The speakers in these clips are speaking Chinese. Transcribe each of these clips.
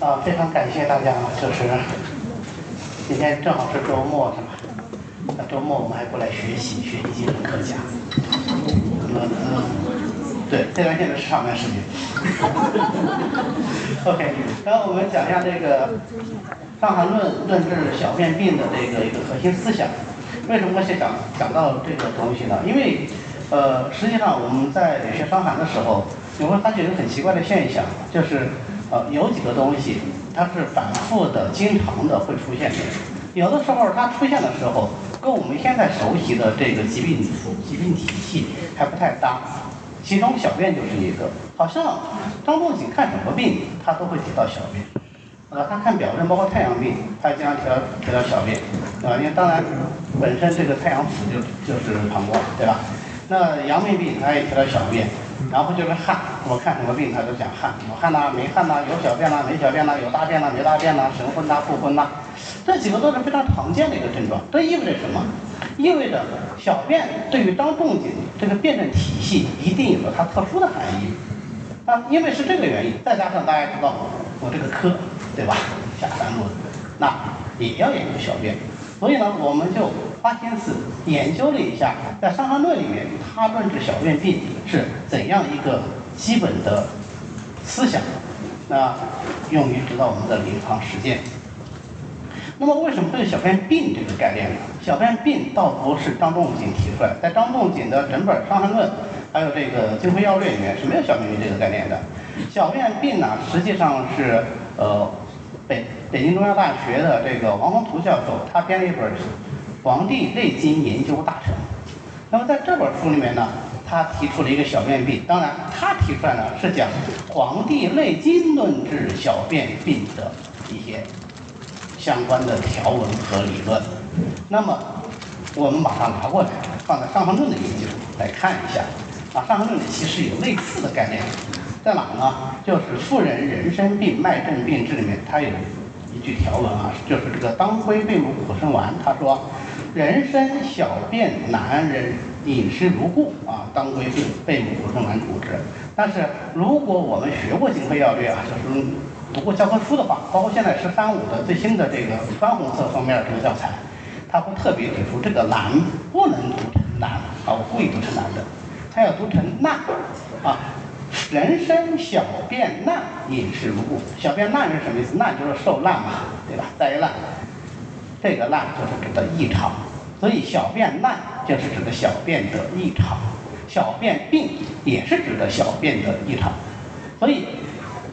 啊，非常感谢大家，就是今天正好是周末是吧？那周末我们还过来学习，学习精神课讲。那么，嗯，对，这段现在是上班时间。OK，然后我们讲一下这个《伤寒论》论治小便病的这个一个核心思想。为什么会讲讲到这个东西呢？因为，呃，实际上我们在学伤寒的时候，你会发觉一个很奇怪的现象，就是呃，有几个东西它是反复的、经常的会出现的。有的时候它出现的时候，跟我们现在熟悉的这个疾病疾病体系还不太搭。其中小便就是一个，好像张仲景看什么病，他都会提到小便。呃，他看表症，包括太阳病，他经常提到提到小便，啊，因为当然本身这个太阳府就就是膀胱，对吧？那阳明病他也提到小便，然后就是汗，我看什么病他都讲汗，有汗呐，没汗呐，有小便呐，没小便呐，有大便呐，没大便呐，神昏呐，不昏呐，这几个都是非常常见的一个症状。这意味着什么？意味着小便对于张仲景这个辩证体系一定有着它特殊的含义。啊，因为是这个原因，再加上大家知道我这个科。对吧？下三路，那也要研究小便，所以呢，我们就花心思研究了一下，在《伤寒论》里面，它论治小便病是怎样一个基本的思想，那用于指导我们的临床实践。那么，为什么会有小便病这个概念呢？小便病倒不是张仲景提出来，在张仲景的整本《伤寒论》还有这个《金匮要略》里面是没有小便病这个概念的。小便病呢，实际上是呃。北北京中央大学的这个王宏图教授，他编了一本《黄帝内经研究大成》。那么在这本书里面呢，他提出了一个小便病。当然，他提出来呢是讲《黄帝内经论治小便病的一些相关的条文和理论。那么，我们把它拿过来，放在《伤寒论》的研究来看一下。啊，《伤寒论》里其实有类似的概念。在哪呢？就是《妇人人参病脉症病治》里面，它有一句条文啊，就是这个当归贝母苦参丸。他说，人参小便难，人饮食如故啊，当归贝贝母苦参丸主治。但是如果我们学过《金匮要略》啊，就是读过教科书的话，包括现在十三五的最新的这个砖红色封面这个教材，它会特别指出这个难不能读成难啊，我故意读成难的，它要读成难啊。人生小便难，饮食无故。小便难是什么意思？难就是受难嘛，对吧？灾难，这个难就是指的异常，所以小便难就是指的小便的异常，小便病也是指的小便的异常。所以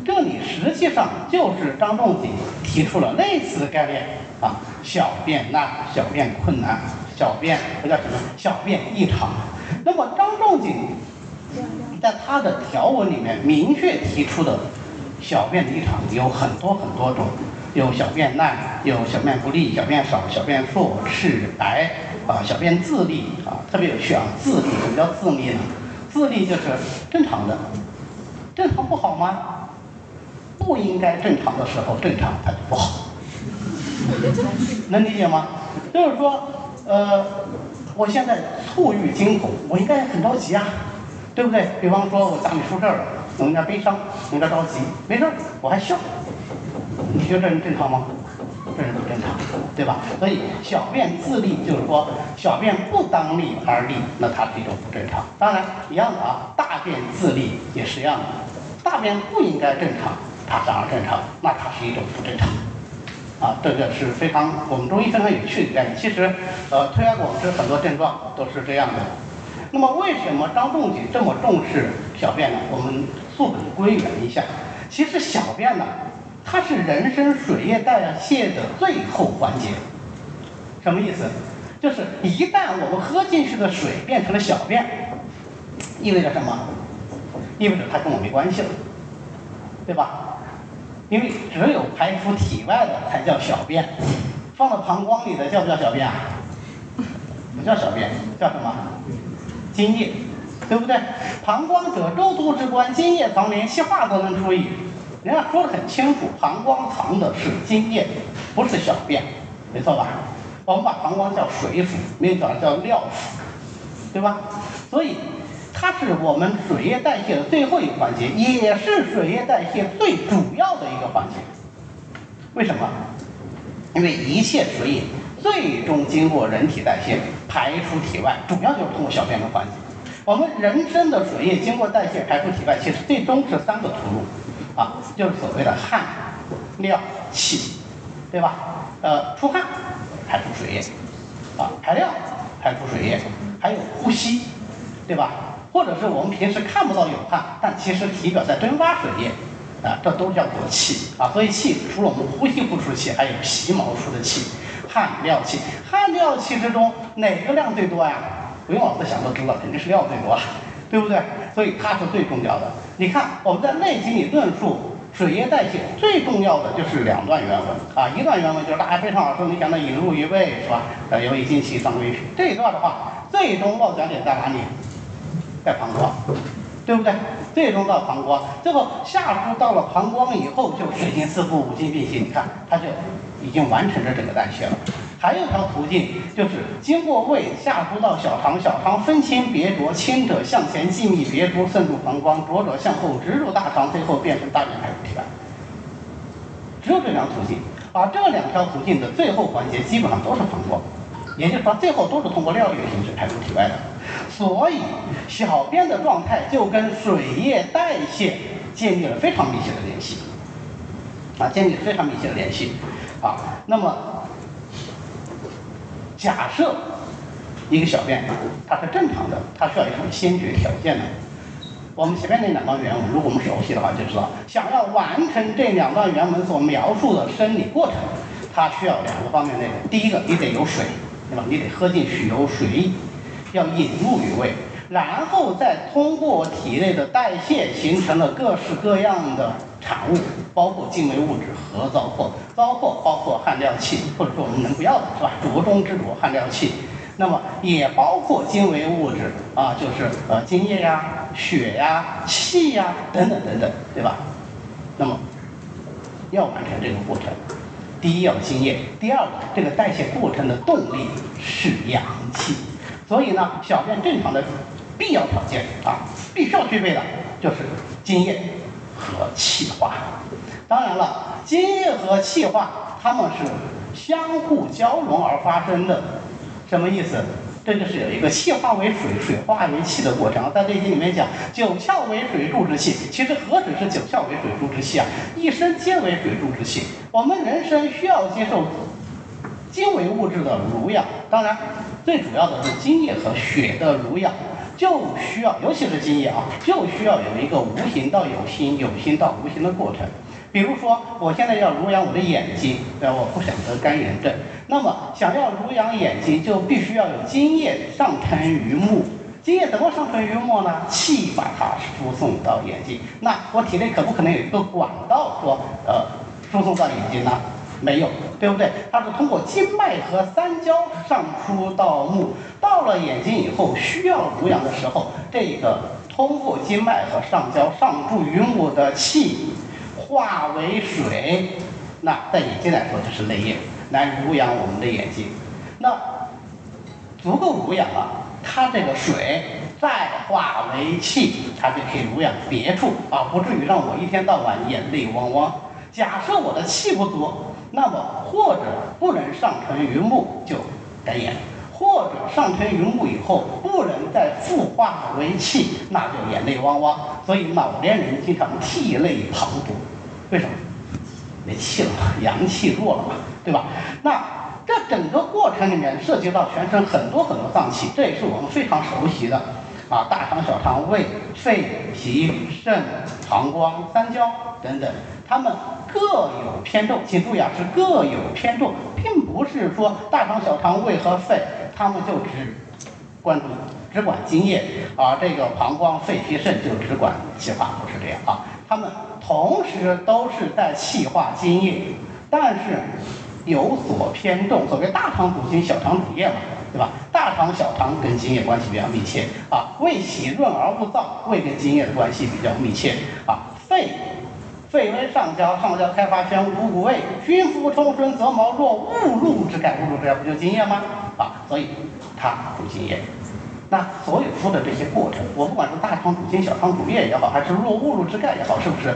这里实际上就是张仲景提出了类似的概念啊，小便难，小便困难，小便这叫什么？小便异常。那么张仲景。在他的条文里面明确提出的小便异常有很多很多种，有小便难，有小便不利，小便少，小便数赤白啊，小便自利啊，特别有趣啊，自利什么叫自利呢？自利就是正常的，正常不好吗？不应该正常的时候正常它就不好，能理解吗？就是说，呃，我现在猝欲惊恐，我应该很着急啊。对不对？比方说我家里出事儿了，我有点悲伤，有点着急，没事，我还笑。你觉得这人正常吗？这人不正常，对吧？所以小便自利就是说，小便不当利而利，那它是一种不正常。当然一样的啊，大便自利也是一样的，大便不应该正常，它反而正常，那它是一种不正常。啊，这个是非常我们中医非常有趣的概念。其实，呃，推而广之，很多症状都是这样的。那么为什么张仲景这么重视小便呢？我们溯本归源一下，其实小便呢，它是人身水液代谢的最后环节。什么意思？就是一旦我们喝进去的水变成了小便，意味着什么？意味着它跟我没关系了，对吧？因为只有排出体外的才叫小便，放到膀胱里的叫不叫小便啊？不叫小便，叫什么？津液，对不对？膀胱者，周都之官，津液藏，连气化都能出矣。人家说的很清楚，膀胱藏的是津液，不是小便，没错吧？我们把膀胱叫水府，没有讲叫尿府，对吧？所以它是我们水液代谢的最后一个环节，也是水液代谢最主要的一个环节。为什么？因为一切水饮最终经过人体代谢排出体外，主要就是通过小便的环节。我们人身的水液经过代谢排出体外，其实最终是三个途路，啊，就是所谓的汗、尿、气，对吧？呃，出汗排出水液，啊，排尿排出水液，还有呼吸，对吧？或者是我们平时看不到有汗，但其实体表在蒸发水液。啊，这都叫做气啊，所以气除了我们呼吸呼出气，还有皮毛出的气，汗尿气。汗尿气之中哪个量最多呀？不用老师想都知道，肯定是尿最多了，对不对？所以它是最重要的。你看我们在《内经》里论述水液代谢，最重要的就是两段原文啊，一段原文就是大家非常耳熟能详的“引入于胃”是吧？呃，由于精气上归脾。这一段的话，最终落脚点在哪里？在膀胱。对不对？最终到膀胱，最后下输到了膀胱以后，就水行四布，五经并行。你看，它就已经完成了整个代谢了。还有一条途径，就是经过胃下输到小肠，小肠分清别浊，清者向前继密，别浊渗入膀胱，浊者向后直入大肠，最后变成大便排出体外。只有这两途径，而这两条途径的最后环节基本上都是膀胱，也就是说，最后都是通过尿液形式排出体外的。所以，小便的状态就跟水液代谢建立了非常密切的联系，啊，建立了非常密切的联系，啊，那么假设一个小便它是正常的，它需要一种先决条件呢？我们前面那两段原文，如果我们熟悉的话，就知道，想要完成这两段原文所描述的生理过程，它需要两个方面内容。第一个，你得有水，对吧？你得喝进去有水。要引入于胃，然后再通过体内的代谢，形成了各式各样的产物，包括精微物质和糟粕。糟粕包括汗尿气，或者说我们能不要的是吧？浊中之浊，汗尿气。那么也包括精微物质啊，就是呃精液呀、血呀、气呀等等等等，对吧？那么要完成这个过程，第一要精液，第二个这个代谢过程的动力是阳气。所以呢，小便正常的必要条件啊，必须要具备的就是精液和气化。当然了，津液和气化它们是相互交融而发生的。什么意思？这就是有一个气化为水，水化为气的过程。在《内经》里面讲，九窍为水助之气。其实何止是九窍为水助之气啊，一身皆为水助之气。我们人生需要接受精微物质的濡养，当然。最主要的是津液和血的濡养，就需要，尤其是精液啊，就需要有一个无形到有形、有形到无形的过程。比如说，我现在要濡养我的眼睛，对？我不想得干眼症，那么想要濡养眼睛，就必须要有津液上沉于目。津液怎么上沉于目呢？气把它输送到眼睛。那我体内可不可能有一个管道说，呃，输送到眼睛呢？没有，对不对？它是通过经脉和三焦上输到目，到了眼睛以后，需要濡养的时候，这个通过经脉和上焦上注于目的气化为水，那在眼睛来说就是泪液，来濡养我们的眼睛。那足够濡养了，它这个水再化为气，它就可以濡养别处啊，不至于让我一天到晚眼泪汪汪。假设我的气不足。那么或者不能上沉于目就干眼，或者上沉于目以后不能再复化为气，那就眼泪汪汪。所以老年人经常涕泪滂沱，为什么？没气了，阳气弱了嘛，对吧？那这整个过程里面涉及到全身很多很多脏器，这也是我们非常熟悉的啊，大肠、小肠、胃、肺、脾、肾、膀胱、三焦等等。它们各有偏重，请注意啊，是各有偏重，并不是说大肠、小肠、胃和肺，它们就只关注只管津液，啊这个膀胱、肺、脾、肾就只管气化，不是这样啊。它们同时都是在气化津液，但是有所偏重。所谓大肠主津，小肠主液嘛，对吧？大肠、小肠跟津液关系比较密切啊。胃喜润而恶燥，胃跟津液的关系比较密切啊。肺。肺为上焦，上焦开发宣五谷胃，熏肤充顺泽毛，若误入之盖，误入之盖不就津液吗？啊，所以它主津液。那所有说的这些过程，我不管是大肠主津，小肠主液也好，还是若误入之盖也好，是不是？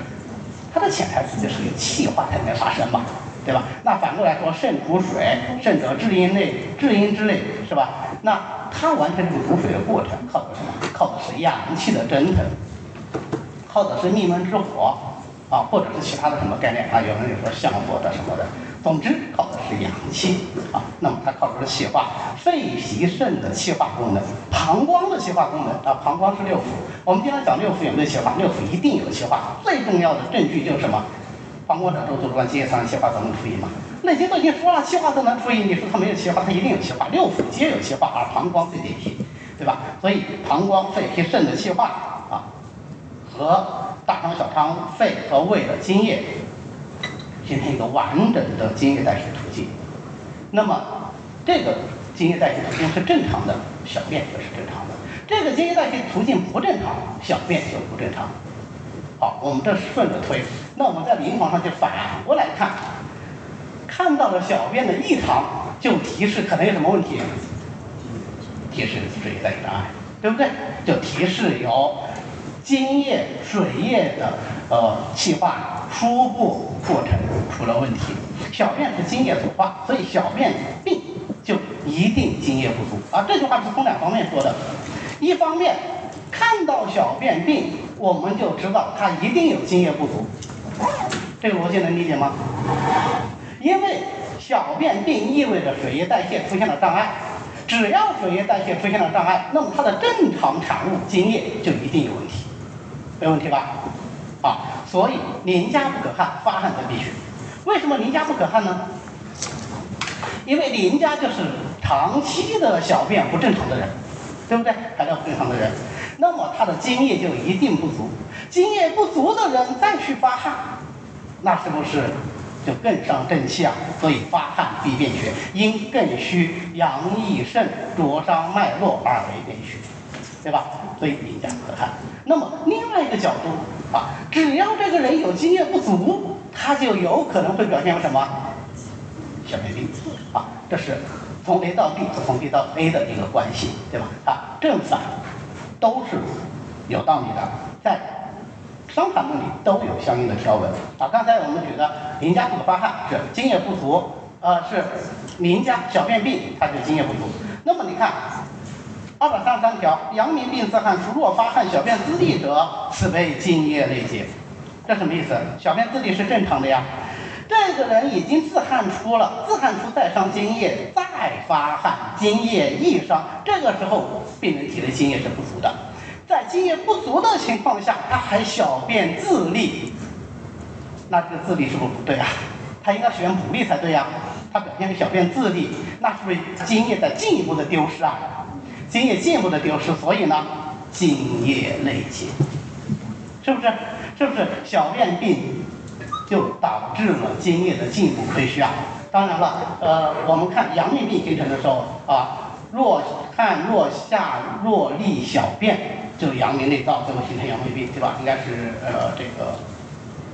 它的潜台词就是有气化才能发生嘛，对吧？那反过来说，肾主水，肾则至阴内，至阴之内，是吧？那它完成这个补水的过程，靠的什么？靠的是阳气的蒸腾，靠的是命门之火啊，或者是其他的什么概念啊？有人有说相火的什么的。总之，靠的是阳气啊。那么它靠的是气化，肺、脾、肾的气化功能，膀胱的气化功能啊。膀胱是六腑，我们经常讲六腑有没有气化？六腑一定有气化。最重要的证据就是什么？膀胱者周主关津液三气化都能出阴嘛？那些都已经说了，气化都能出阴，你说它没有气化，它一定有气化。六腑皆有气化，而膀胱最典型，对吧？所以膀胱、肺、脾、肾的气化啊，和大肠、小肠、肺和胃的津液。形成一个完整的津液代谢途径，那么这个津液代谢途径是正常的，小便就是正常的。这个津液代谢途径不正常，小便就不正常。好，我们这是顺着推，那我们在临床上就反过来看，看到了小便的异常，就提示可能有什么问题，提示水液代谢障碍，对不对？就提示有津液、水液的呃气化输布过程。出了问题，小便是津液所化，所以小便病就一定津液不足啊。这句话是从两方面说的，一方面看到小便病，我们就知道它一定有精液不足，这个逻辑能理解吗？因为小便病意味着水液代谢出现了障碍，只要水液代谢出现了障碍，那么它的正常产物精液就一定有问题，没问题吧？啊，所以邻家不可汗，发汗则必须。为什么邻家不可汗呢？因为邻家就是长期的小便不正常的人，对不对？排尿不正常的人，那么他的津液就一定不足。津液不足的人再去发汗，那是不是就更伤正气啊？所以发汗必便血，阴更虚阳益盛，灼伤脉络而为便血，对吧？所以邻家不可汗。那么另外一个角度啊，只要这个人有津液不足。他就有可能会表现为什么？小便病啊，这是从 A 到 B 和从 B 到 A 的一个关系，对吧？啊，正反都是有道理的，在《伤寒论》里都有相应的条文啊。刚才我们举的邻家不可发汗是津液不足，呃，是邻家小便病，它就津液不足。那么你看二百三十三条，阳明病自汗出，若发汗小便滋沥者，此为津液内结。这什么意思？小便自利是正常的呀。这个人已经自汗出了，自汗出再伤津液，再发汗，津液易伤。这个时候，病人体内津液是不足的。在津液不足的情况下，他还小便自立，那这个自立是不是不对啊？他应该选补力才对呀。他表现是小便自立，那是不是津液在进一步的丢失啊？津液进一步的丢失，所以呢，津液内结，是不是？是不是小便病就导致了津液的进一步亏虚啊？当然了，呃，我们看阳明病形成的时候啊，若看若下若利小便，就阳明内燥，最后形成阳明病，对吧？应该是呃这个，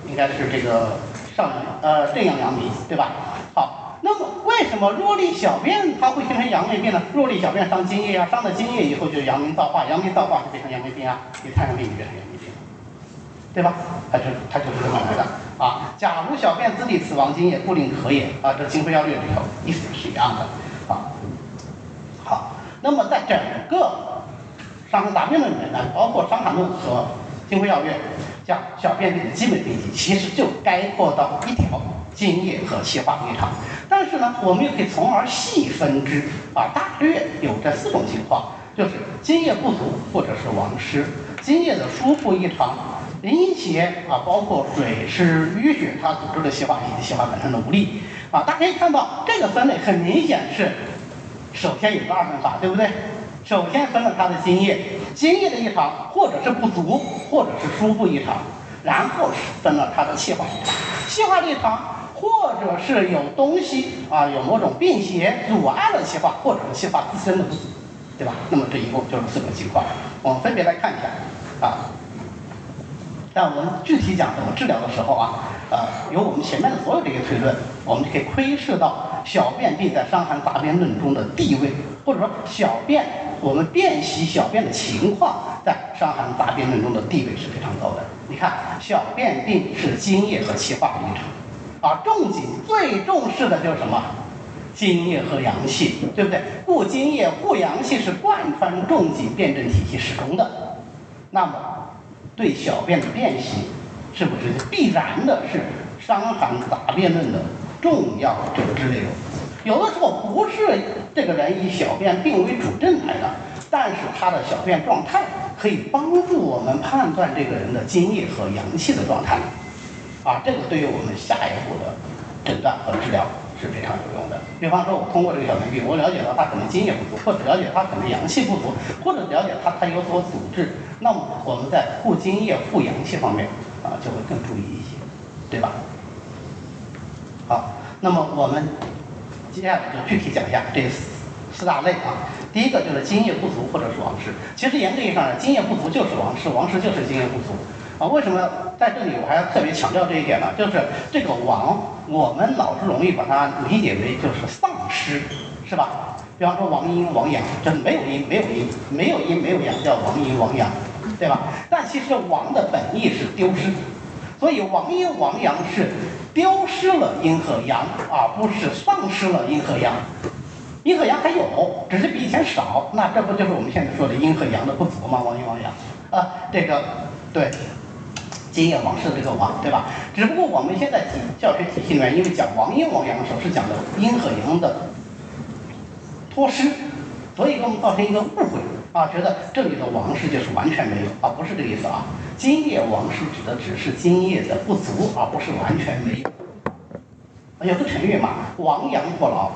应该是这个上呃正阳阳明，对吧？好，那么为什么若利小便它会形成阳明病呢？若利小便伤津液啊，伤了津液以后就阳明燥化，阳明燥化就变成阳明病啊，你太阳病就变成阳明病。对吧？它就它就是这么来的啊。假如小便自立，死亡津液，不令可也啊。这《金匮要略》里头意思是一样的啊。好，那么在整个《伤寒杂病论》里面呢，包括《伤寒论》和《金匮要略》，讲小便病的基本病机，其实就概括到一条：津液和气化异常。但是呢，我们又可以从而细分之啊，大略有这四种情况，就是津液不足或者是亡失，津液的输布异常。淋血啊，包括水湿淤血，它组织的细化以及细化本身的无力啊，大家可以看到这个分类很明显是，首先有个二分法，对不对？首先分了它的津液，津液的异常，或者是不足，或者是输布异常，然后是分了它的气化异常，气化异常，或者是有东西啊，有某种病邪阻碍了气化，或者是气化自身的不足，对吧？那么这一共就是四种情况，我们分别来看一下啊。但我们具体讲怎么治疗的时候啊，呃，由我们前面的所有这些推论，我们就可以窥视到小便病在《伤寒杂病论》中的地位，或者说小便我们辨析小便的情况在《伤寒杂病论》中的地位是非常高的。你看，小便病是津液和气化异常，啊，仲景最重视的就是什么？津液和阳气，对不对？故津液护阳气是贯穿仲景辩证体系始终的。那么，对小便的辨析，是不是必然的是《伤寒杂辩论》的重要诊治内容？有的时候不是这个人以小便病为主症来的，但是他的小便状态可以帮助我们判断这个人的津液和阳气的状态。啊，这个对于我们下一步的诊断和治疗。是非常有用的。比方说，我通过这个小便病，我了解到他可能津液不足，或者了解他可能阳气不足，或者了解他他有所阻滞，那么我们在护津液、护阳气方面啊，就会更注意一些，对吧？好，那么我们接下来就具体讲一下这四大类啊。第一个就是津液不足或者是王湿。其实严格意义上呢，津液不足就是王湿，王湿就是津液不足。啊，为什么在这里我还要特别强调这一点呢？就是这个王，我们老是容易把它理解为就是丧失，是吧？比方说王阴王阳，就是没有阴没有阴，没有阴没有阳叫王阴王阳，对吧？但其实王的本意是丢失，所以王阴王阳是丢失了阴和阳，而不是丧失了阴和阳。阴和阳还有，只是比以前少。那这不就是我们现在说的阴和阳的不足吗？王阴王阳啊，这个对。津液王湿的这个王，对吧？只不过我们现在体教学体系里面，因为讲王阴王阳的时候是讲的阴和阳的脱失，所以给我们造成一个误会啊，觉得这里的王湿就是完全没有啊，不是这个意思啊。津液王湿指的只是津液的不足，而不是完全没有。有个成语嘛，亡羊补牢。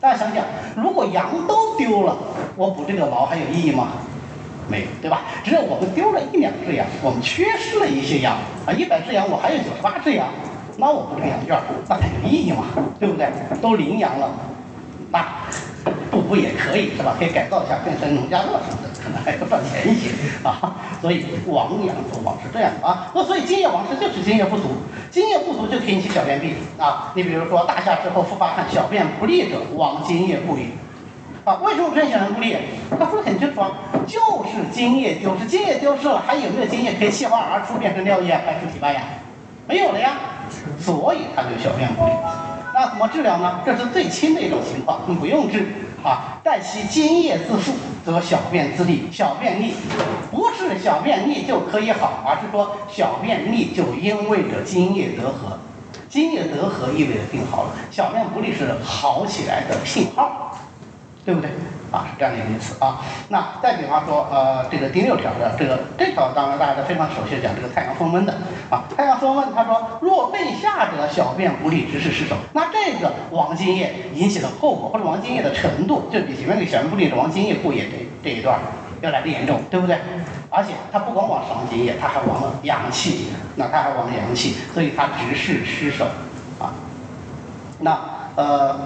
大家想想，如果羊都丢了，我补这个牢还有意义吗？没有，对吧？只有我们丢了一两只羊，我们缺失了一些羊啊，一百只羊我还有九十八只羊，那我补这个羊圈，那才有意义吗？对不对？都领羊了，那不补也可以是吧？可以改造一下，变成农家乐什么的，可能还要赚钱一些啊。所以亡羊补牢是这样的啊。那所以津液亡湿就是津液不足，津液不足就可以引起小便病啊。你比如说大夏之后复发汗，小便不利者，亡津液不利。啊，为什么出现小便不利？他说的很清楚啊，就是精液丢失，精液丢失了，还有没有精液可以气化而出变成尿液排出体外呀？没有了呀，所以他就小便不利。那怎么治疗呢？这是最轻的一种情况，你不用治啊。待其精液自肃，则小便自利。小便利不是小便利就可以好，而是说小便利就因为着精液得和，精液得和意味着病好了，小便不利是好起来的信号。对不对？啊，是这样的一个意思啊。那再比方说，呃，这个第六条的这个这条，当然大家都非常熟悉，讲这个太阳风温的啊。太阳风温，他说，若被下者小便不利，直视失手。那这个王津液引起的后果，或者王津液的程度，就比前面那个小便不利的王津液不也这这一段要来的严重，对不对？而且它不光往伤津液，他还往了阳气，那他还往阳气，所以它直视失守啊。那呃。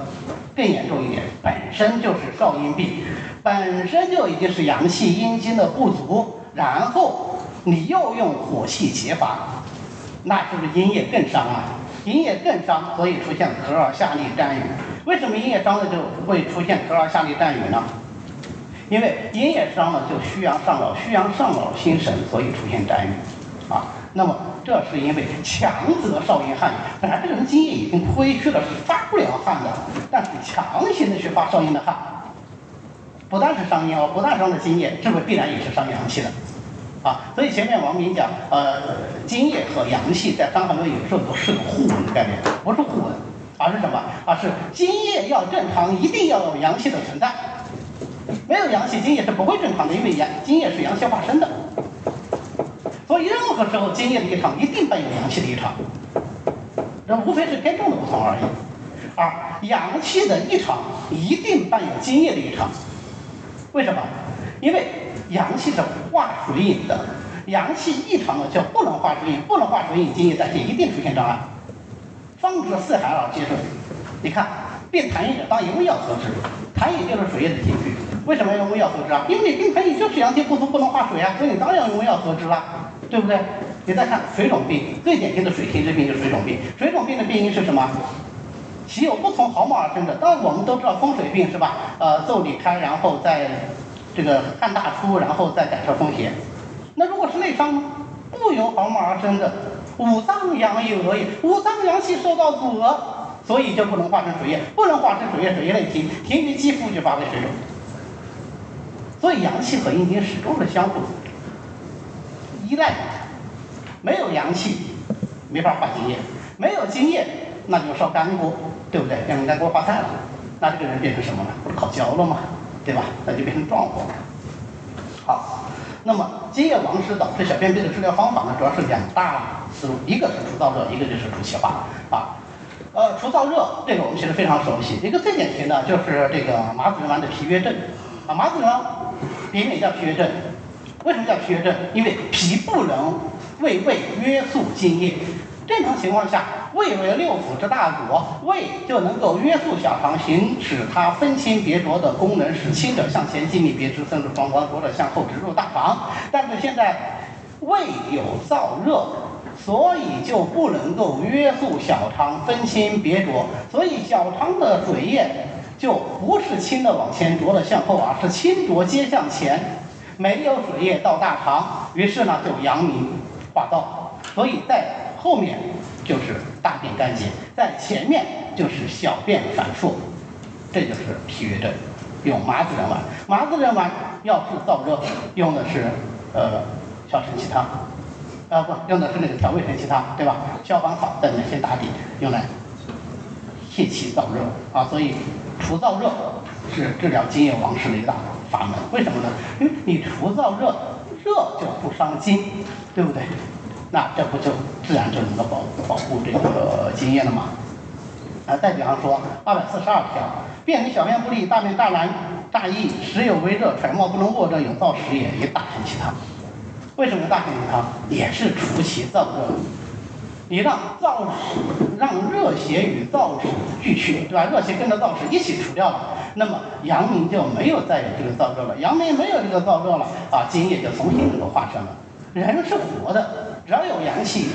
更严重一点，本身就是少阴病，本身就已经是阳气阴经的不足，然后你又用火气结法，那是不是阴液更伤啊？阴液更伤，所以出现咳而下利沾雨。为什么阴液伤了就会出现咳而下利沾雨呢？因为阴液伤了就虚阳上扰，虚阳上扰心神，所以出现沾雨啊。那么。这是因为强则少阴汗，本来这个人津液已经亏虚了，是发不了汗的，但是强行的去发少阴的汗，不但是伤阴哦，不但伤了津液，是不是必然也是伤阳气的？啊，所以前面王明讲，呃，津液和阳气在伤寒论有时候都是个互文的概念，不是互文，而是什么？而是津液要正常，一定要有阳气的存在，没有阳气，津液是不会正常的，因为阳津液是阳气化生的。任何时候津液的异常一定伴有阳气的异常，这无非是偏重的不同而已。而阳气的异常一定伴有津液的异常，为什么？因为阳气是化水饮的，阳气异常了就不能化水饮，不能化水饮，津液代谢一定出现障碍。方知四海而皆准。你看，病痰饮者当以温药喝之，痰饮就是水液的进去。为什么要用温药喝之啊？因为你病痰饮就是阳气不足，不能化水啊，所以你当然要用温药喝之了。对不对？你再看水肿病，最典型的水停滞病就是水肿病。水肿病的病因是什么？其有不从毫毛而生的。当然我们都知道风水病是吧？呃，腠理开，然后再这个汗大出，然后再感受风邪。那如果是内伤呢？不由毫毛而生的，五脏阳有额也，五脏阳气受到阻遏，所以就不能化成水液，不能化成水液，水液内停，停于肌肤就发为水肿。所以阳气和阴经始终是相互依赖，没有阳气没法化津液，没有津液那就烧干锅，对不对？变成干锅化菜了，那这个人变成什么了？不是烤焦了吗？对吧？那就变成壮火了。好，那么津液亡失导致小便闭的治疗方法呢，主要是两大思路，一个是除燥热，一个就是除气化啊。呃，除燥热这个我们其实非常熟悉，一个最典型的就是这个麻子仁丸的脾约症啊，麻子仁丸别名叫脾约症，为什么叫脾约症？因为脾不能为胃约束津液，正常情况下。胃为六腑之大主，胃就能够约束小肠，行使它分清别浊的功能，使轻者向前经历别支，甚至膀胱；浊者向后直入大肠。但是现在胃有燥热，所以就不能够约束小肠分清别浊，所以小肠的水液就不是清的往前，浊的向后，而是清浊皆向前，没有水液到大肠，于是呢就阳明化燥，所以在后面。就是大便干结，在前面就是小便反复，这就是脾约症，用麻子仁丸。麻子仁丸要治燥热，用的是呃小承气汤，啊不，用的是那个调味承气汤，对吧？消防草在里面先打底，用来泄气燥热啊。所以除燥热是治疗津液亡失的一大法门。为什么呢？因为你除燥热，热就不伤津，对不对？那这不就自然就能够保保护这个津液了吗？啊，再比方说二百四十二条，便于小便不利、大便大难、大易、时有微热、揣摩不能卧者有燥时也，宜大承气汤。为什么大承气汤也是除其燥热？你让燥湿、让热邪与燥湿俱去，对吧？热邪跟着燥湿一起除掉了，那么阳明就没有再有这个燥热了。阳明没有这个燥热了，啊，津液就重新能够化生了。人是活的。只要有阳气，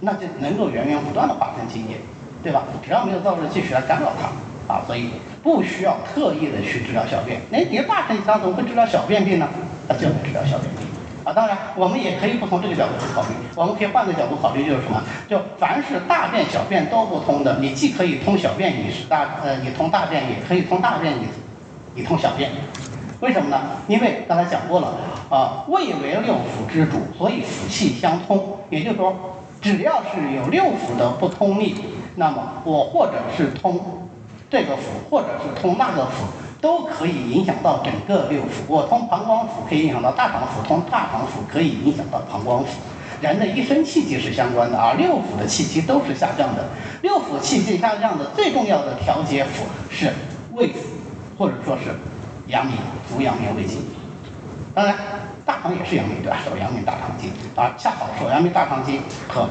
那就能够源源不断的化生津液，对吧？只要没有燥热继续来干扰它，啊，所以不需要特意的去治疗小便。哎，你大承气汤怎么会治疗小便病呢？它就能治疗小便病。啊，当然我们也可以不从这个角度去考虑，我们可以换个角度考虑，就是什么？就凡是大便小便都不通的，你既可以通小便你是大，呃，你通大便，也可以通大便你你通小便。为什么呢？因为刚才讲过了，啊，胃为六腑之主，所以腑气相通。也就是说，只要是有六腑的不通利，那么我或者是通这个腑，或者是通那个腑，都可以影响到整个六腑。我通膀胱腑可以影响到大肠腑，通大肠腑可以影响到膀胱腑。人的一生气机是相关的，而六腑的气机都是下降的。六腑气机下降的最重要的调节腑是胃腑，或者说是。阳明足阳明胃经，当然大肠也是阳明对吧？手阳明大肠经啊，恰好手阳明大肠经和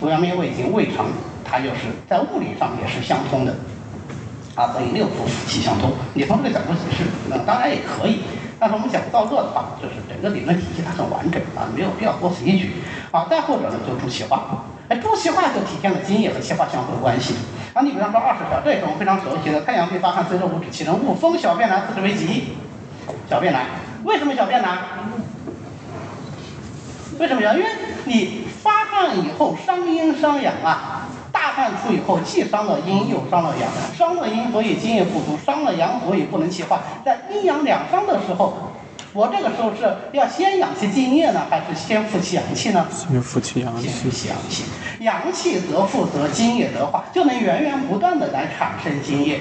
足阳明胃经胃肠，它就是在物理上也是相通的啊，等于六腑气相通。你从这个角度解释，那当然也可以。但是我们讲燥热的话，就是整个理论体系它很完整啊，没有必要多此一举啊。再或者呢，就助气化，哎，助气化就体现了津液和气化相互的关系。啊，你比方说二十条，这也是我们非常熟悉的。太阳病发汗，虽热无止，气能误风，小便难，自知为急。小便难，为什么小便难？为什么呀？因为你发汗以后伤阴伤阳啊，大汗出以后既伤了阴又伤了阳，伤了阴所以津液不足，伤了阳所以不能气化，在阴阳两伤的时候。我这个时候是要先养气津液呢，还是先负气阳气呢？先负气阳气。先负气阳气，阳气得复则津液得化，就能源源不断的来产生津液，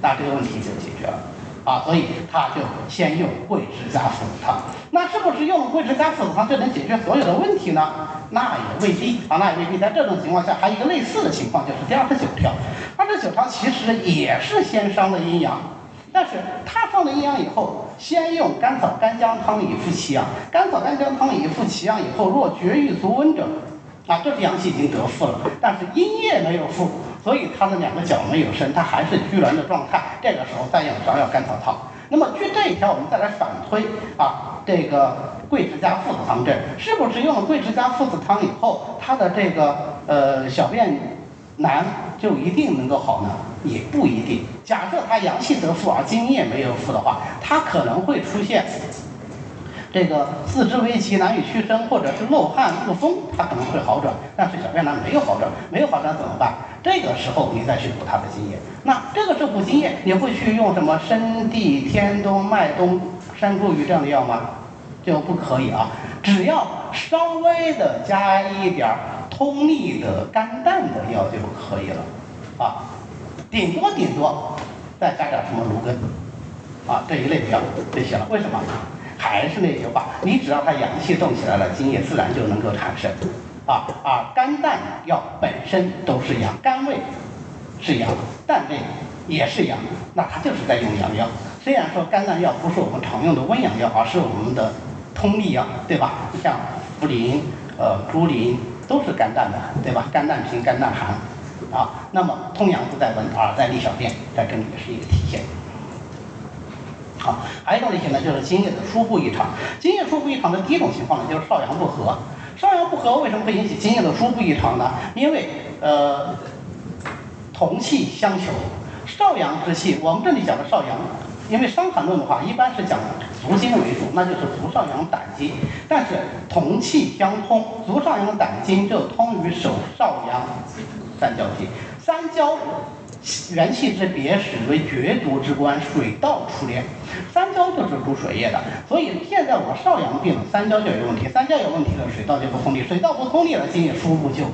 那这个问题就解决了啊。所以他就先用桂枝加附子汤。那是不是用了桂枝加附子汤就能解决所有的问题呢？那也未必啊，那也未必。在这种情况下，还有一个类似的情况，就是第二十九条。二十九条其实也是先伤了阴阳。但是他伤了阴阳以后，先用甘草干姜汤以复其阳。甘草干姜汤以复其阳以后，若绝欲足温者，啊，这是阳气已经得复了，但是阴液没有复，所以他的两个脚没有伸，他还是拘挛的状态。这个时候再用芍药甘草汤。那么据这一条，我们再来反推啊，这个桂枝加附子汤证，是不是用了桂枝加附子汤以后，他的这个呃小便难就一定能够好呢？也不一定。假设他阳气得复而津液没有复的话，他可能会出现这个四肢微奇、难以屈伸，或者是漏汗、不风，它可能会好转。但是小便难没有好转，没有好转怎么办？这个时候你再去补它的津液。那这个时候补津液，你会去用什么生地、天冬、麦冬、山茱萸这样的药吗？就不可以啊！只要稍微的加一点儿通利的肝胆的药就可以了啊，顶多顶多再加点什么芦根啊这一类的药就行了。为什么？还是那句话，你只要它阳气动起来了，津液自然就能够产生。啊啊，肝胆药本身都是阳，肝胃是阳，胆胃也是阳，那它就是在用阳药。虽然说肝胆药不是我们常用的温阳药，而是我们的通利药，对吧？像茯苓、呃猪苓都是肝胆的，对吧？肝胆平，肝胆寒，啊，那么通阳不在温，而在利小便，在这里也是一个体现。好，还有一种类型呢，就是津液的输布异常。津液输布异常的第一种情况呢，就是少阳不和。少阳不和为什么会引起津液的输布异常呢？因为呃，同气相求，少阳之气，我们这里讲的少阳，因为《伤寒论》的话，一般是讲足经为主，那就是足少阳胆经。但是同气相通，足少阳胆经就通于手少阳三焦经，三焦。元气之别始为绝毒之官，水道出列，三焦就是主水液的，所以现在我少阳病，三焦就有问题，三焦有问题了，水道就不通利，水道不通利了，津液输不就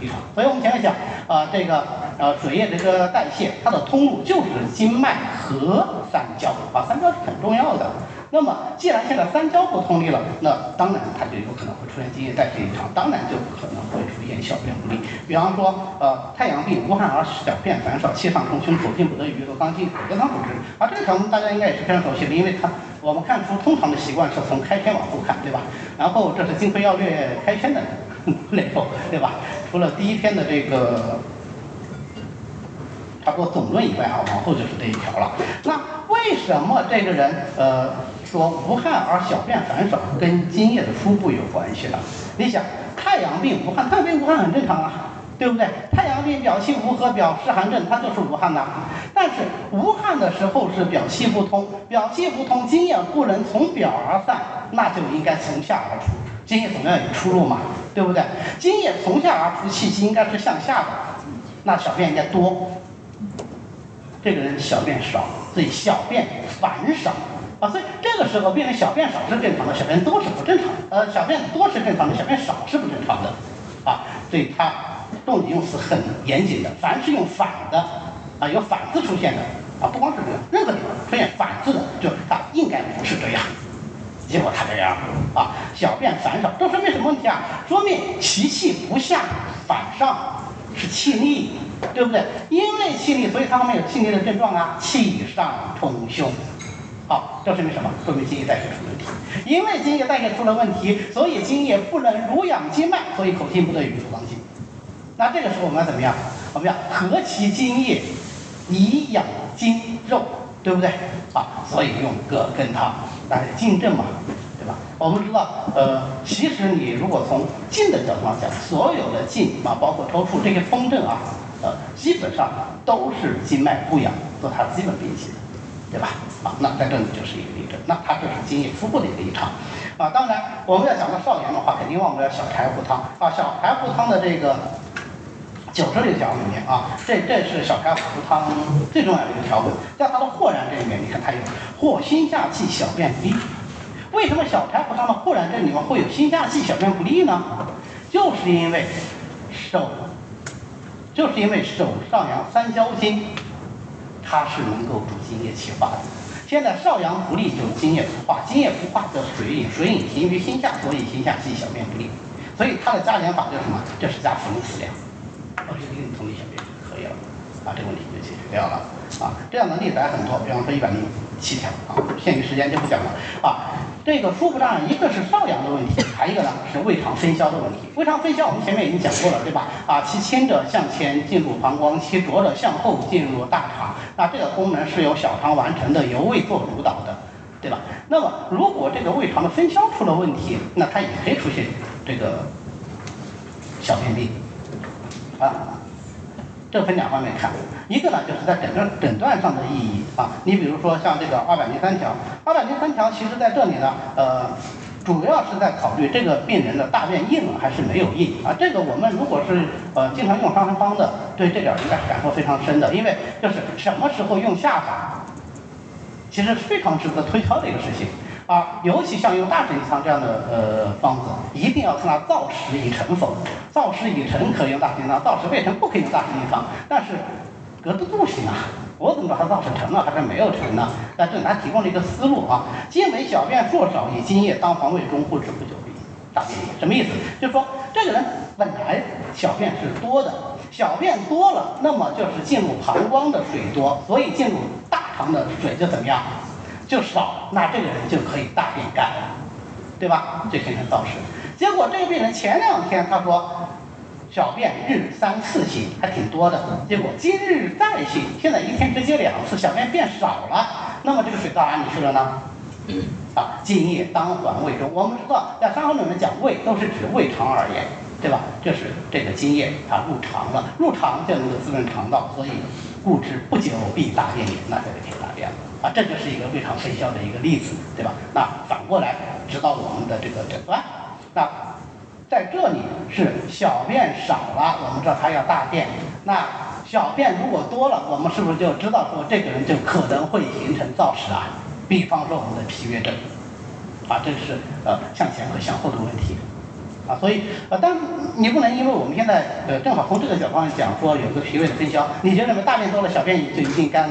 异常。所以我们前面讲啊，这个呃水液这个代谢，它的通路就是经脉和三焦，啊三焦是很重要的。那么，既然现在三焦不通利了，那当然它就有可能会出现津液代谢异常，当然就可能会出现小便不利。比方说，呃，太阳病，无汗而小便烦少，气上冲胸，口进不得鱼，和刚进口汤组织。而这个条目大家应该也是非常熟悉的，因为它我们看书通常的习惯是从开篇往后看，对吧？然后这是《金匮要略》开篇的内容，对吧？除了第一篇的这个。差不多总论以外啊，往后就是这一条了。那为什么这个人呃说无汗而小便繁少，跟津液的输布有关系呢？你想，太阳病无汗，太阳病无汗很正常啊，对不对？太阳病表气无和，表湿寒症，它就是无汗的。但是无汗的时候是表气不通，表气不通，津液不能从表而散，那就应该从下而出，津液总要有出路嘛，对不对？津液从下而出，气机应该是向下的，那小便应该多。这个人小便少，所以小便繁少所以这个时候病人小便少是正常的，小便多是不正常的。呃，小便多是正常的，小便少是不正常的啊，所以它动词用词很严谨的，凡是用反的啊，有反字出现的啊，不光是这个，任何地方出现反字的，就它应该不是这样，结果他这样啊，小便反少，这说明什么问题啊？说明其气不下反上，是气逆。对不对？因为气逆，所以它后面有气逆的症状啊，气上冲胸。好，这说明什么？说明津液代谢出问题。因为津液代谢出了问题，所以津液不能濡养经脉，所以口径不得与足刚劲。那这个时候我们要怎么样？我们要和其津液以养筋肉，对不对？啊，所以用葛根汤来筋症嘛。对吧我们知道，呃，其实你如果从进的角度上讲，所有的进啊，包括抽搐这些风症啊，呃，基本上都是经脉不养做它基本病机的，对吧？啊，那在这里就是一个例证。那它就是津液初步的一个异常，啊，当然我们要讲到少阳的话，肯定忘不了小柴胡汤啊。小柴胡汤的这个九十六条里面啊，这这是小柴胡汤最重要的一个条文，在它的豁然这里面，你看它有霍心下气，小便不利。为什么小柴胡汤的豁然这里面会有心下气、小便不利呢？就是因为手，就是因为手上阳三焦经，它是能够主津液气化的。现在少阳不利，就津液不化，津液不化则水饮，水饮行于心下，所以心下气、小便不利。所以它的加减法叫什么？这是加茯苓四两，二十厘米通利小便就可以了，啊，这个问题就解决掉了。啊，这样的例子还很多，比方说一百零七条啊，限于时间就不讲了啊。这个输布障碍，一个是少阳的问题，还一个呢是胃肠分消的问题。胃肠分消我们前面已经讲过了，对吧？啊，其轻者向前进入膀胱，其浊者向后进入大肠。那这个功能是由小肠完成的，由胃做主导的，对吧？那么如果这个胃肠的分消出了问题，那它也可以出现这个小便秘啊。这分两方面看，一个呢就是在诊断诊断上的意义啊。你比如说像这个二百零三条，二百零三条其实在这里呢，呃，主要是在考虑这个病人的大便硬还是没有硬啊。这个我们如果是呃经常用伤寒方的，对这点应该是感受非常深的，因为就是什么时候用下法，其实非常值得推敲的一个事情。啊，尤其像用大承气汤这样的呃方子，一定要看它燥湿已成否。燥湿已成可以用大承气汤，燥湿未成不可以用大承气汤。但是隔得不行啊，我怎么把它燥湿成了还是没有成呢？那这里他提供了一个思路啊，今为小便数少，以津液当房胃中，不止不久必大便。什么意思？就是说这个人本来小便是多的，小便多了，那么就是进入膀胱的水多，所以进入大肠的水就怎么样？就少，那这个人就可以大便干了，对吧？就形成燥湿。结果这个病人前两天他说小便日三次行，还挺多的。结果今日再行，现在一天只接两次，小便变少了。那么这个水到哪里去了呢？啊，津液当还胃中。我们知道在《伤寒论》里面讲胃都是指胃肠而言，对吧？这是这个津液它入肠了，入肠就能够滋润肠道，所以故之不久必大便也。那这个可以大便了。啊，这就是一个胃肠分消的一个例子，对吧？那反过来指导我们的这个诊断。那在这里是小便少了，我们知道他要大便。那小便如果多了，我们是不是就知道说这个人就可能会形成燥湿啊？比方说我们的脾约症，啊，这是呃向前和向后的问题。啊，所以呃，但你不能因为我们现在呃正好从这个角度上讲说有个脾胃的分消，你觉得大便多了，小便就一定干？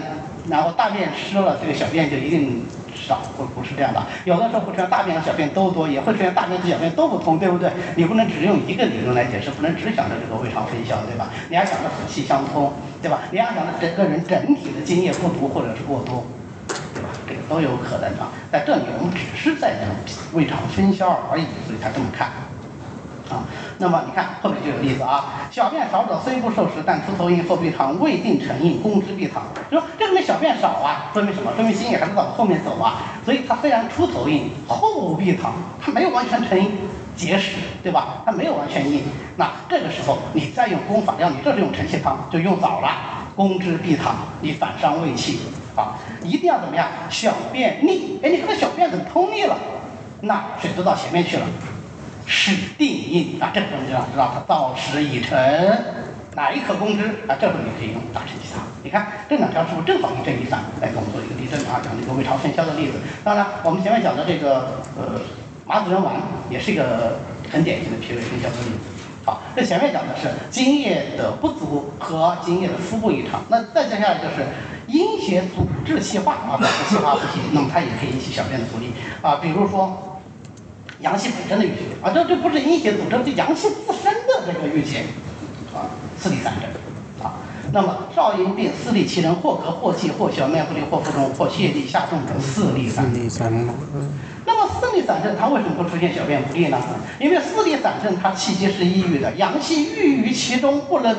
然后大便湿了，这个小便就一定少，不不是这样的。有的时候会出现大便和小便都多，也会出现大便和小便都不通，对不对？你不能只用一个理论来解释，不能只想着这个胃肠分消，对吧？你要想着腑气相通，对吧？你要想着整个人整体的津液不足或者是过多，对吧？这个都有可能啊。在这里我们只是在讲胃肠分消而已，所以才这么看。啊，那么你看后面就有例子啊，小便少者虽不受食，但出头硬，后必溏，未定成硬，攻之必溏。就说这个人小便少啊，说明什么？说明津液还是往后面走啊，所以他虽然出头硬，后必溏，他没有完全成结石，对吧？他没有完全硬。那这个时候你再用攻法，要你这是用承气汤，就用早了，攻之必溏，你反伤胃气啊，一定要怎么样？小便利，哎，你看他小便怎么通利了？那水都到前面去了。是定印啊，这个时候你就要知道它燥湿已成，哪一可攻之啊？这时候你可以用大承气汤。你看这两条是不是正好一正一反？来给我们做一个例证啊，讲这个胃肠分消的例子。当然，我们前面讲的这个呃麻子仁丸也是一个很典型的脾胃分消的例子。好，这前面讲的是津液的不足和津液的腹部异常，那再接下来就是阴邪阻滞气化啊，导致气化不行，那么它也可以引起小便的不利啊，比如说。阳气本身的郁结啊，这这不是阴邪组织，这阳气自身的这个郁结啊，四利三症啊。那么少阴病四利其人，或咳或气或小便不利或腹中或泻痢下重者四利三症。那么四利散症它为什么会出现小便不利呢？因为四利散症它气机是抑郁的，阳气郁于其中，不能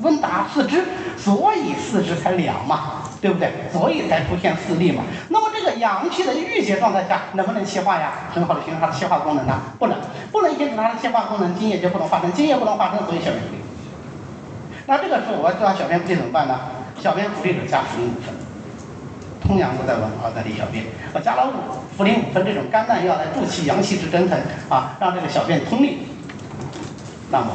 温达四肢，所以四肢才凉嘛，对不对？所以才出现四利嘛。那么这个阳气的郁结状态下，能不能气化呀？很好的形成它的气化功能呢？不能，不能形成它的气化功能，津液就不能化生，津液不能化生，所以小便不利。那这个时候我要知道小便不利怎么办呢？小便不利者加茯苓五分，通阳不在温而在利小便。我加了五茯苓五分这种甘淡药来助其阳气之蒸腾啊，让这个小便通利。那么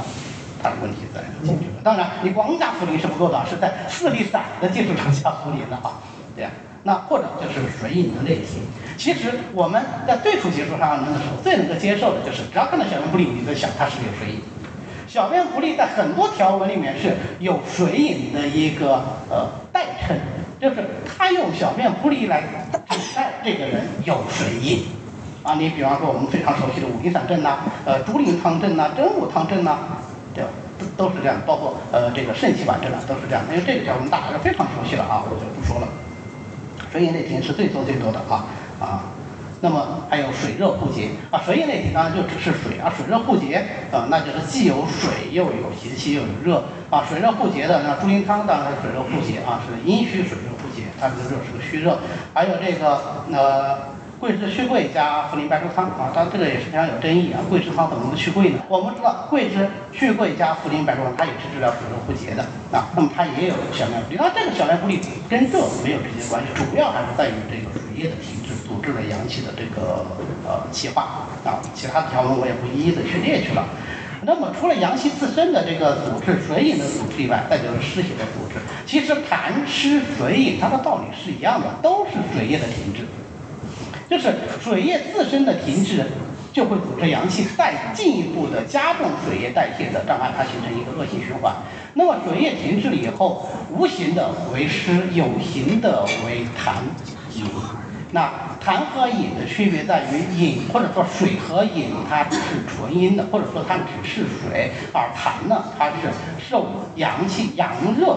它的问题自然就解决了。当然，你光加茯苓是不够的，是在四利散的基础上加茯苓的啊，对呀。那或者就是水饮的类型。其实我们在最初接触上寒论的时候，最能够接受的就是，只要看到小便不利，你就想它是不是有水饮。小便不利在很多条文里面是有水饮的一个呃代称，就是他用小便不利来指代这个人有水饮。啊，你比方说我们非常熟悉的五苓散症呐，呃猪苓汤症呐，真武汤症呐，对？都都是这样，包括呃这个肾气丸症啊，都是这样。因为这个条文大家都非常熟悉了啊，我就不说了。水饮类型是最多最多的啊啊，那么还有水热互结啊，水饮类型当然就只是水啊，水热互结啊，那就是既有水又有邪气又有热啊，水热互结的那猪苓汤当然是水热互结啊，是阴虚水热互结，它这个热是个虚热，还有这个呃桂枝去桂加茯苓白术汤啊，当然这个也是非常有争议啊。桂枝汤怎么能去桂呢？我们知道桂枝去桂加茯苓白术汤，它也是治疗水热不洁的啊。那么它也有小便不利，那这个小便不利跟这没有直接关系，主要还是在于这个水液的停滞，阻滞了阳气的这个呃气化啊。其他的条文我也不一一的去列去了。那么除了阳气自身的这个阻滞、水饮的阻滞以外，再就是湿邪的阻滞。其实痰湿水饮它的道理是一样的，都是水液的停滞。就是水液自身的停滞，就会阻滞阳气，再进一步的加重水液代谢的障碍，它形成一个恶性循环。那么水液停滞了以后，无形的为湿，有形的为痰饮。那痰和饮的区别在于，饮或者说水和饮，它只是纯阴的，或者说它只是水；而痰呢，它是受阳气阳热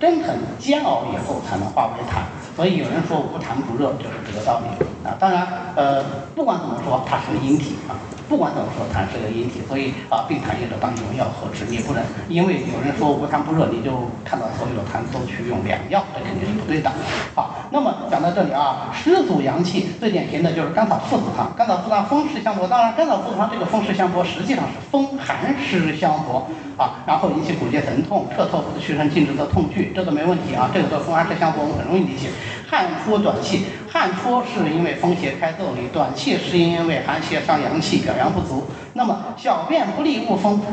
蒸腾煎熬以后才能化为痰。所以有人说无痰不热，就是这个道理啊。当然，呃，不管怎么说，它是阴体啊。不管怎么说，痰是个阴体，所以啊，病痰也得当用药喝治。你不能因为有人说无痰不热，你就看到所有的痰都去用凉药，这肯定是不对的。好，那么讲到这里啊，湿阻阳气最典型的就是甘草附子汤。甘草附子汤风湿相搏，当然甘草附子汤这个风湿相搏实际上是风寒湿相搏啊，然后引起骨节疼痛、彻透或者屈伸静止的痛剧，这个没问题啊，这个都风寒湿相搏，我们很容易理解。汗出短气，汗出是因为风邪开腠理，短气是因为寒邪伤阳气，表阳不足。那么小便不利，恶风不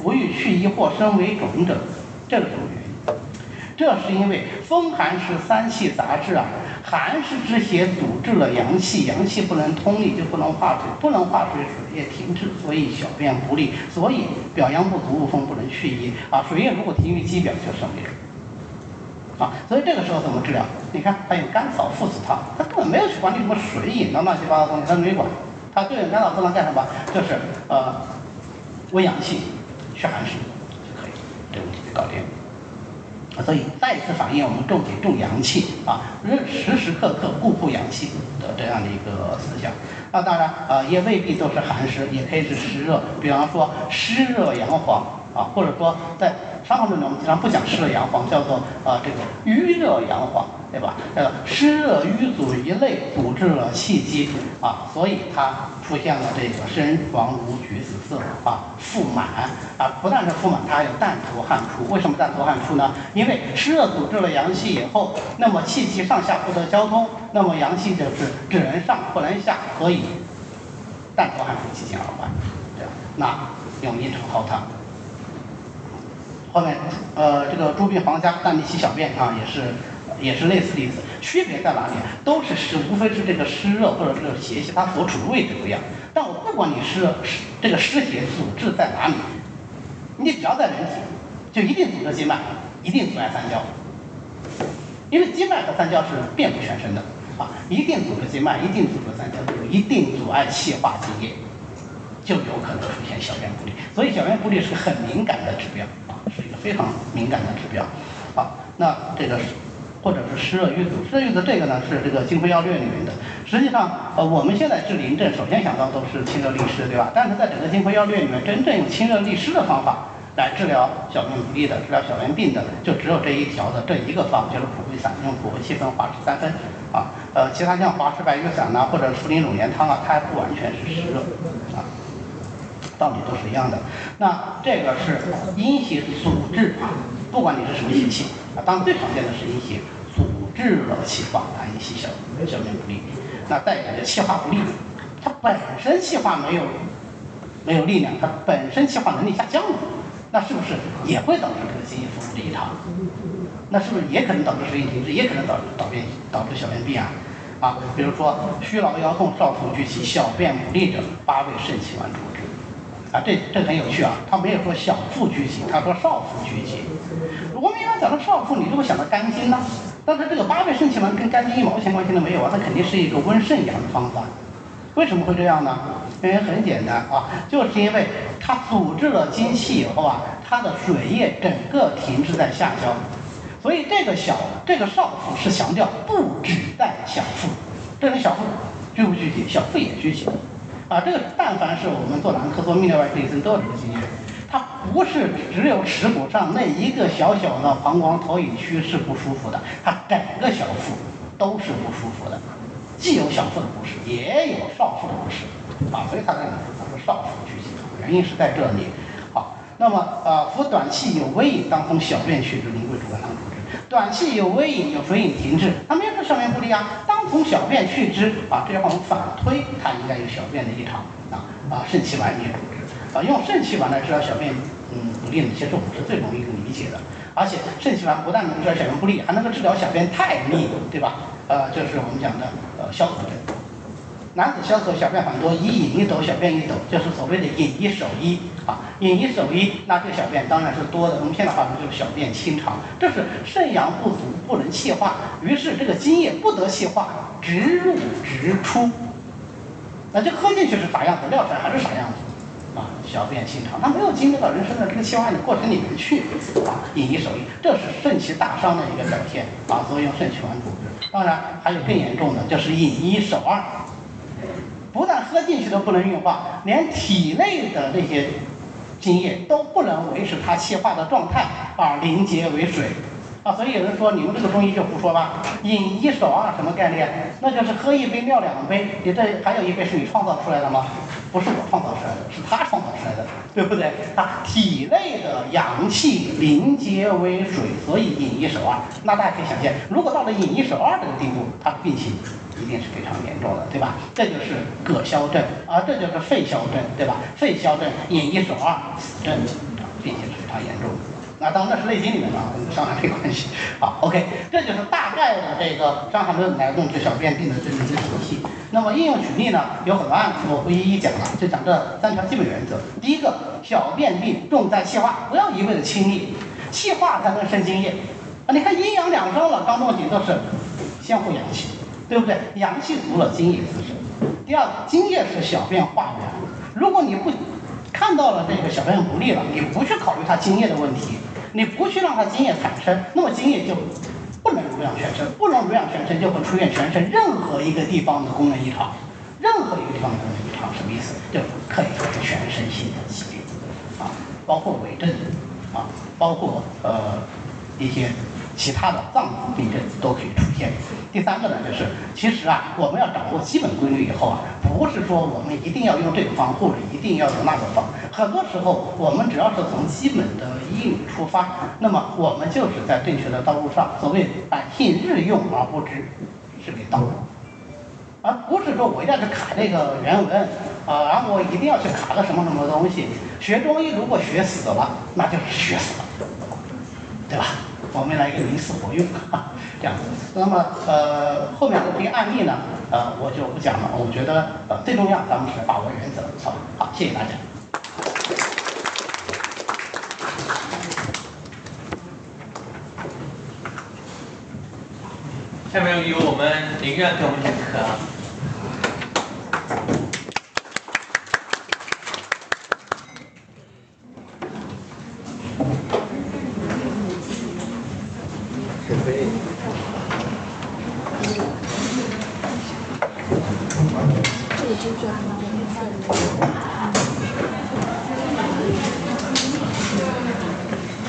不欲去衣或身为肿者，这个什么原因？这是因为风寒是三气杂质啊，寒湿之邪阻滞了阳气，阳气不能通利，就不能化水，不能化水，水液停滞，所以小便不利，所以表阳不足，恶风不能去衣啊。水液如果停于肌表，就生病。啊，所以这个时候怎么治疗？你看，还有甘草附子汤，他根本没有去管你什么水饮的乱七八糟东西，他没管。他对应甘草附子汤干什么？就是呃，温阳气、祛寒湿就可以，这个问题就搞定。所以再次反映我们重点重阳气啊，时时刻刻固护阳气的这样的一个思想。那当然啊，也未必都是寒湿，也可以是湿热。比方说湿热阳黄啊，或者说在。伤寒论呢，我们经常不讲湿热阳黄，叫做呃这个瘀热阳黄，对吧？呃湿热瘀阻一类阻滞了气机啊，所以它出现了这个身黄如橘子色啊，腹满啊，不但是腹满，它还有淡涂汗出。为什么淡涂汗出呢？因为湿热阻滞了阳气以后，那么气机上下不得交通，那么阳气就是只能上不能下，所以淡涂汗出，气机而坏，这样那用阴沉耗汤。后面，呃，这个猪病黄加淡利洗小便啊，也是，也是类似的意思。区别在哪里？都是湿，无非是这个湿热或者这个邪气它所处的位置不一样。但我不管你湿湿这个湿邪阻滞在哪里，你只要在人体，就一定阻滞经脉，一定阻碍三焦。因为经脉和三焦是遍布全身的啊，一定阻滞经脉，一定阻滞三焦，一定阻碍气化津液，就有可能出现小便不利。所以小便不利是个很敏感的指标。非常敏感的指标，好，那这个是或者是湿热瘀阻，湿热瘀阻这个呢是这个《金匮要略》里面的。实际上，呃，我们现在治淋症，首先想到都是清热利湿，对吧？但是在整个《金匮要略》里面，真正用清热利湿的方法来治疗小便不利的、治疗小便病的，就只有这一条的这一个方，就是普惠散，用普惠七分、华氏三分，啊，呃，其他像华氏白玉散呐，或者茯苓乳盐汤啊，它还不完全是湿热，啊。道理都是一样的，那这个是阴邪阻滞啊，不管你是什么邪气啊，当然最常见的是阴邪阻滞了气化，啊，引起小小便不利。那代表着气化不利，它本身气化没有没有力量，它本身气化能力下降了，那是不是也会导致这个津液腹部的异常？那是不是也可能导致水饮停滞，也可能导致导便导致小便闭啊？啊，比如说虚劳腰痛、少腹聚气、小便不利者，八味肾气丸主之。啊，这这很有趣啊！他没有说小腹拘气，他说少腹拘气。我们一般讲到少腹，你就会想到肝经呢。但是这个八味肾气丸跟肝经一毛钱关系都没有啊，它肯定是一个温肾阳的方法。为什么会这样呢？原因很简单啊，就是因为它阻滞了精气以后啊，它的水液整个停滞在下焦，所以这个小这个少腹是强调不止在小腹，这人小腹拘不拘气，小腹也拘气。啊，这个但凡是我们做男科、做泌尿外科医生都有这个经验，它不是只有耻骨上那一个小小的膀胱投影区是不舒服的，它整个小腹都是不舒服的，既有小腹的不适，也有少腹的不适，啊，所以他在哪说他说少腹拘气，原因是在这里。好，那么呃，服短气有微饮，当从小便去之，临归主肝汤。短气有微饮，有水饮停滞，他没有说小便不利啊，当从小便去之啊，这句话我们反推，他应该有小便的异常啊啊，肾气丸也主之啊，用肾气丸来治疗小便嗯不利的，其实我们是最容易理解的。而且肾气丸不但能治疗小便不利，还能够治疗小便太利，对吧？呃，这是我们讲的呃消渴症。男子消渴小便很多，一饮一斗，小便一斗，就是所谓的饮一守一啊。饮一守一，那这个小便当然是多的。我们现在话说就是小便清长，这是肾阳不足，不能气化，于是这个津液不得气化，直入直出。那就喝进去是啥样子？尿出来还是啥样子？啊，小便清长，它没有经历到人生的这个气化的过程里面去啊，饮一守一，这是肾气大伤的一个表现啊，所以用肾气丸主。当然还有更严重的，就是饮一守二，不但喝进去都不能运化，连体内的那些津液都不能维持它气化的状态而，凝结为水。啊，所以有人说你们这个中医就胡说吧，饮一守二什么概念？那就是喝一杯尿两杯，你这还有一杯是你创造出来的吗？不是我创造出来的，是他创造出来的，对不对？他体内的阳气凝结为水，所以饮一守二。那大家可以想见，如果到了饮一守二这个地步，他的病情一定是非常严重的，对吧？这就是膈消症啊，这就是肺消症，对吧？肺消症饮一手二，死症，并且是非常严重的。那当然那是《内经》里面的啊，跟《伤寒》没关系。好，OK，这就是大概的这个《伤寒论》来论治小便病的这么一个体系。那么应用举例呢，有很多案例，我不一一讲了，就讲这三条基本原则。第一个，小便病重在气化，不要一味的清利，气化才能生津液。啊，你看阴阳两生了，刚动景都是相互阳气，对不对？阳气足了，津液滋生。第二个，津液是小便化源，如果你不看到了这个小便不利了，你不去考虑它津液的问题。你不去让它津液产生，那么津液就不能濡养全身，不能濡养全身，就会出现全身任何一个地方的功能异常，任何一个地方的功能异常什么意思？就可以说是全身性的疾病，啊，包括伪症，啊，包括呃一些。其他的脏腑病症都可以出现。第三个呢，就是其实啊，我们要掌握基本规律以后啊，不是说我们一定要用这个方或者一定要用那个方。很多时候，我们只要是从基本的医理出发，那么我们就是在正确的道路上。所谓百姓日用而不知，是为道。而不是说我一定要去卡这个原文啊，然后我一定要去卡个什么什么东西。学中医如果学死了，那就是学死了，对吧？我们来一个临时活用，这样。那么呃，后面的这个案例呢，呃，我就不讲了。我觉得呃，最重要，咱们是把握原则，好吧？好，谢谢大家。下面由我们林院给我们讲课。这